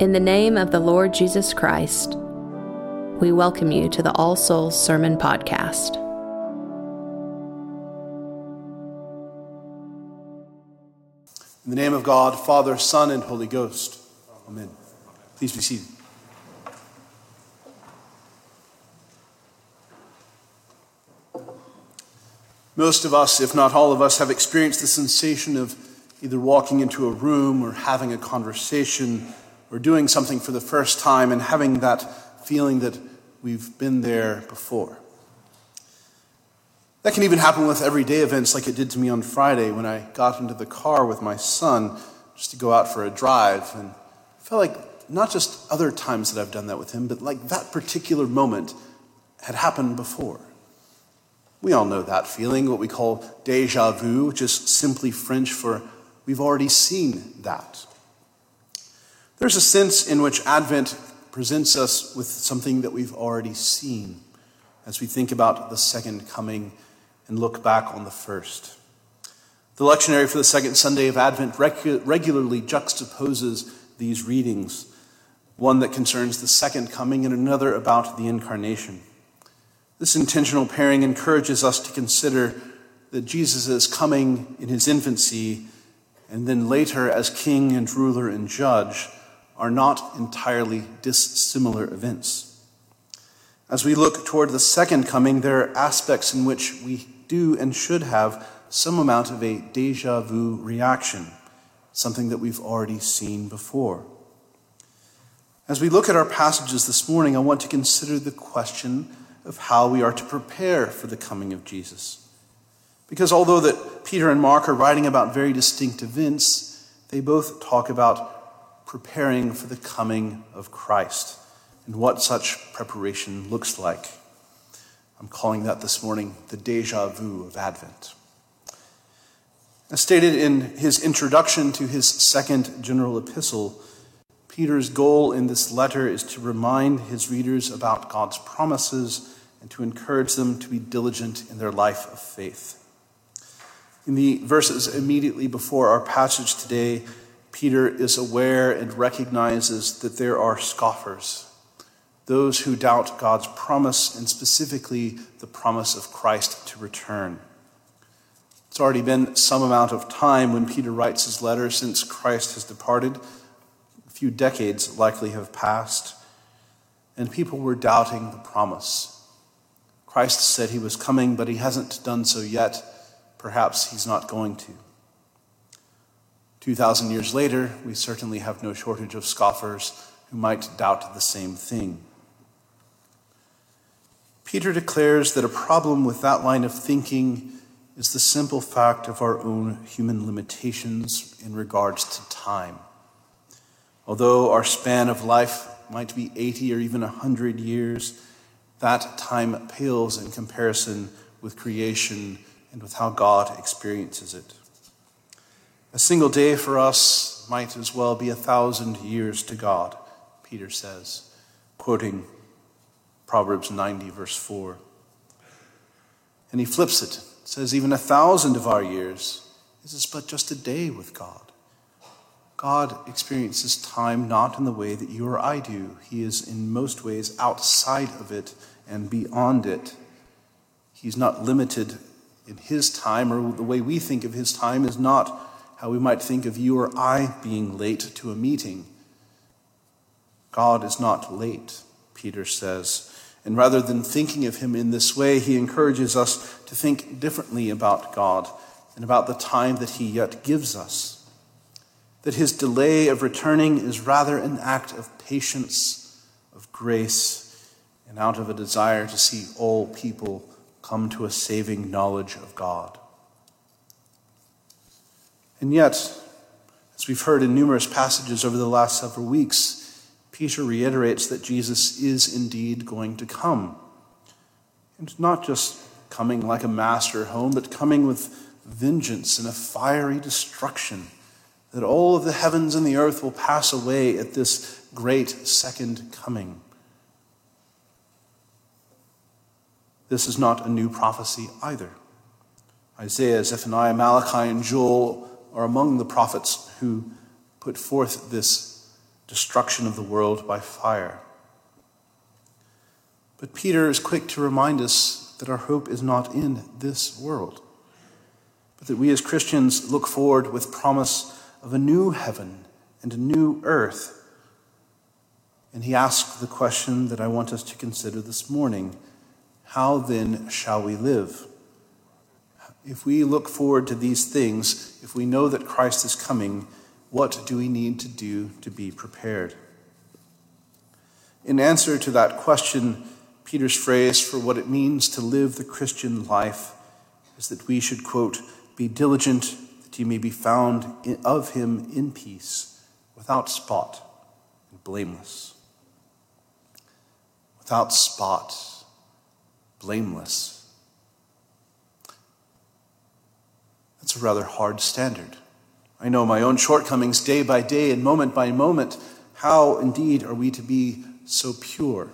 In the name of the Lord Jesus Christ, we welcome you to the All Souls Sermon Podcast. In the name of God, Father, Son, and Holy Ghost. Amen. Please be seated. Most of us, if not all of us, have experienced the sensation of either walking into a room or having a conversation or doing something for the first time and having that feeling that we've been there before. That can even happen with everyday events like it did to me on Friday when I got into the car with my son just to go out for a drive and felt like not just other times that I've done that with him, but like that particular moment had happened before. We all know that feeling, what we call deja vu, which is simply French for we've already seen that. There's a sense in which Advent presents us with something that we've already seen as we think about the second coming and look back on the first. The lectionary for the second Sunday of Advent regu- regularly juxtaposes these readings one that concerns the second coming and another about the incarnation. This intentional pairing encourages us to consider that Jesus is coming in his infancy and then later as king and ruler and judge are not entirely dissimilar events. As we look toward the second coming, there are aspects in which we do and should have some amount of a deja vu reaction, something that we've already seen before. As we look at our passages this morning, I want to consider the question of how we are to prepare for the coming of Jesus. Because although that Peter and Mark are writing about very distinct events, they both talk about preparing for the coming of Christ and what such preparation looks like. I'm calling that this morning the deja vu of Advent. As stated in his introduction to his second general epistle, Peter's goal in this letter is to remind his readers about God's promises and to encourage them to be diligent in their life of faith. In the verses immediately before our passage today, Peter is aware and recognizes that there are scoffers, those who doubt God's promise, and specifically the promise of Christ to return. It's already been some amount of time when Peter writes his letter since Christ has departed. A few decades likely have passed, and people were doubting the promise. Christ said he was coming, but he hasn't done so yet. Perhaps he's not going to. 2,000 years later, we certainly have no shortage of scoffers who might doubt the same thing. Peter declares that a problem with that line of thinking is the simple fact of our own human limitations in regards to time. Although our span of life might be 80 or even 100 years, that time pales in comparison with creation and with how God experiences it. A single day for us might as well be a thousand years to God, Peter says, quoting Proverbs 90, verse 4. And he flips it, says, Even a thousand of our years is but just a day with God. God experiences time not in the way that you or I do. He is in most ways outside of it and beyond it. He's not limited in his time, or the way we think of his time is not how we might think of you or I being late to a meeting. God is not late, Peter says. And rather than thinking of him in this way, he encourages us to think differently about God and about the time that he yet gives us. That his delay of returning is rather an act of patience, of grace, and out of a desire to see all people come to a saving knowledge of God. And yet, as we've heard in numerous passages over the last several weeks, Peter reiterates that Jesus is indeed going to come. And not just coming like a master home, but coming with vengeance and a fiery destruction, that all of the heavens and the earth will pass away at this great second coming. This is not a new prophecy either. Isaiah, Zephaniah, Malachi, and Joel are among the prophets who put forth this destruction of the world by fire. But Peter is quick to remind us that our hope is not in this world, but that we as Christians look forward with promise of a new heaven and a new earth. And he asks the question that I want us to consider this morning How then shall we live? If we look forward to these things, if we know that Christ is coming, what do we need to do to be prepared? In answer to that question, Peter's phrase for what it means to live the Christian life is that we should, quote, be diligent that you may be found of him in peace, without spot and blameless. Without spot, blameless. That's a rather hard standard. I know my own shortcomings day by day and moment by moment. How indeed are we to be so pure,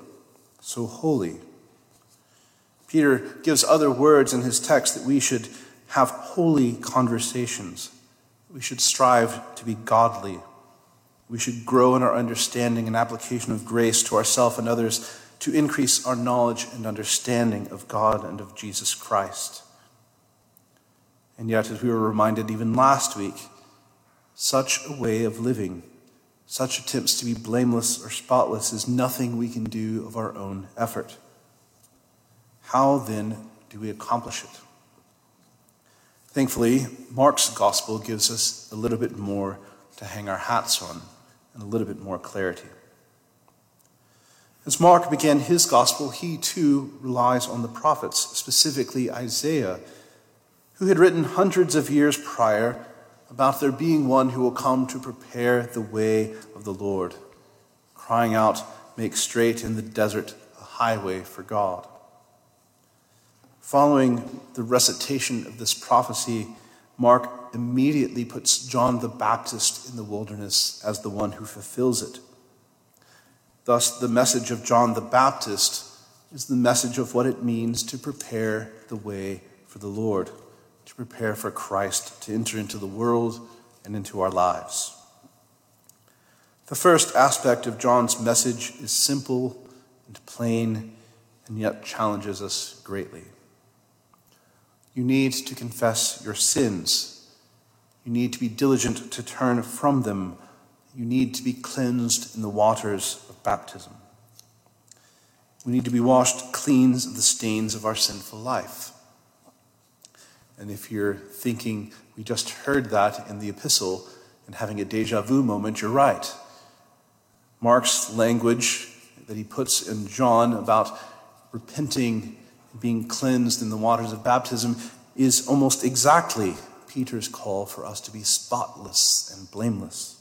so holy? Peter gives other words in his text that we should have holy conversations. We should strive to be godly. We should grow in our understanding and application of grace to ourselves and others to increase our knowledge and understanding of God and of Jesus Christ. And yet, as we were reminded even last week, such a way of living, such attempts to be blameless or spotless, is nothing we can do of our own effort. How then do we accomplish it? Thankfully, Mark's gospel gives us a little bit more to hang our hats on and a little bit more clarity. As Mark began his gospel, he too relies on the prophets, specifically Isaiah who had written hundreds of years prior about there being one who will come to prepare the way of the Lord, crying out, Make straight in the desert a highway for God. Following the recitation of this prophecy, Mark immediately puts John the Baptist in the wilderness as the one who fulfills it. Thus, the message of John the Baptist is the message of what it means to prepare the way for the Lord to prepare for Christ to enter into the world and into our lives. The first aspect of John's message is simple and plain, and yet challenges us greatly. You need to confess your sins. You need to be diligent to turn from them. You need to be cleansed in the waters of baptism. We need to be washed clean of the stains of our sinful life. And if you're thinking, we just heard that in the epistle and having a deja vu moment, you're right. Mark's language that he puts in John about repenting, being cleansed in the waters of baptism, is almost exactly Peter's call for us to be spotless and blameless.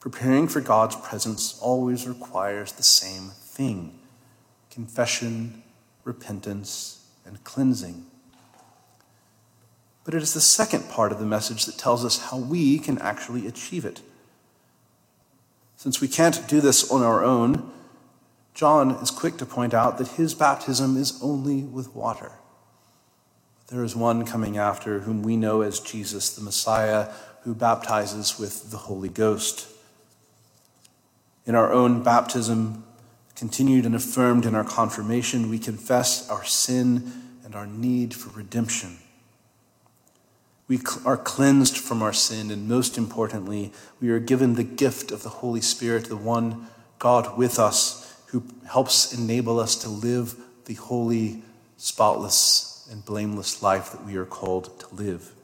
Preparing for God's presence always requires the same thing confession, repentance, and cleansing. But it is the second part of the message that tells us how we can actually achieve it. Since we can't do this on our own, John is quick to point out that his baptism is only with water. There is one coming after whom we know as Jesus, the Messiah, who baptizes with the Holy Ghost. In our own baptism, continued and affirmed in our confirmation, we confess our sin and our need for redemption. We are cleansed from our sin, and most importantly, we are given the gift of the Holy Spirit, the one God with us who helps enable us to live the holy, spotless, and blameless life that we are called to live.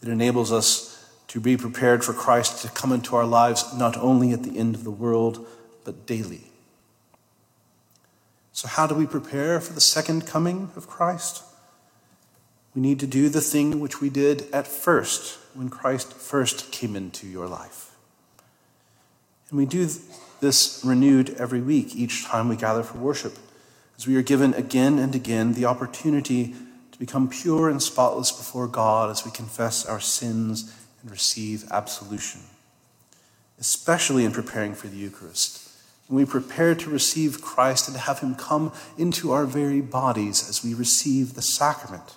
It enables us to be prepared for Christ to come into our lives not only at the end of the world, but daily. So, how do we prepare for the second coming of Christ? We need to do the thing which we did at first, when Christ first came into your life. And we do this renewed every week, each time we gather for worship, as we are given again and again the opportunity to become pure and spotless before God as we confess our sins and receive absolution. Especially in preparing for the Eucharist. When we prepare to receive Christ and have Him come into our very bodies as we receive the sacrament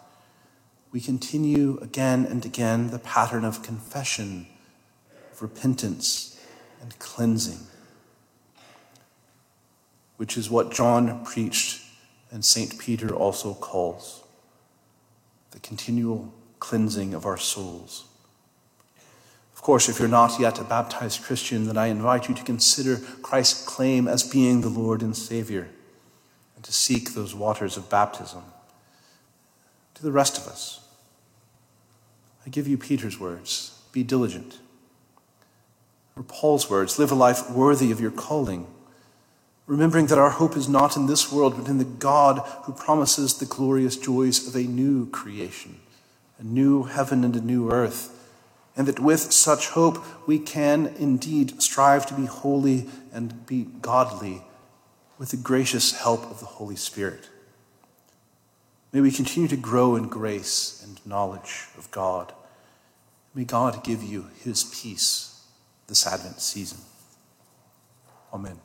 we continue again and again the pattern of confession, of repentance and cleansing, which is what John preached and St. Peter also calls the continual cleansing of our souls. Of course, if you're not yet a baptized Christian, then I invite you to consider Christ's claim as being the Lord and Savior and to seek those waters of baptism. To the rest of us, I give you Peter's words be diligent. Or Paul's words live a life worthy of your calling, remembering that our hope is not in this world, but in the God who promises the glorious joys of a new creation, a new heaven and a new earth and that with such hope we can indeed strive to be holy and be godly with the gracious help of the Holy Spirit. May we continue to grow in grace and knowledge of God. May God give you his peace this Advent season. Amen.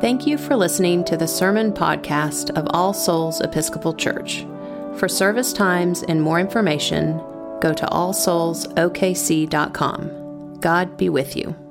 Thank you for listening to the sermon podcast of All Souls Episcopal Church. For service times and more information, go to allsoulsokc.com. God be with you.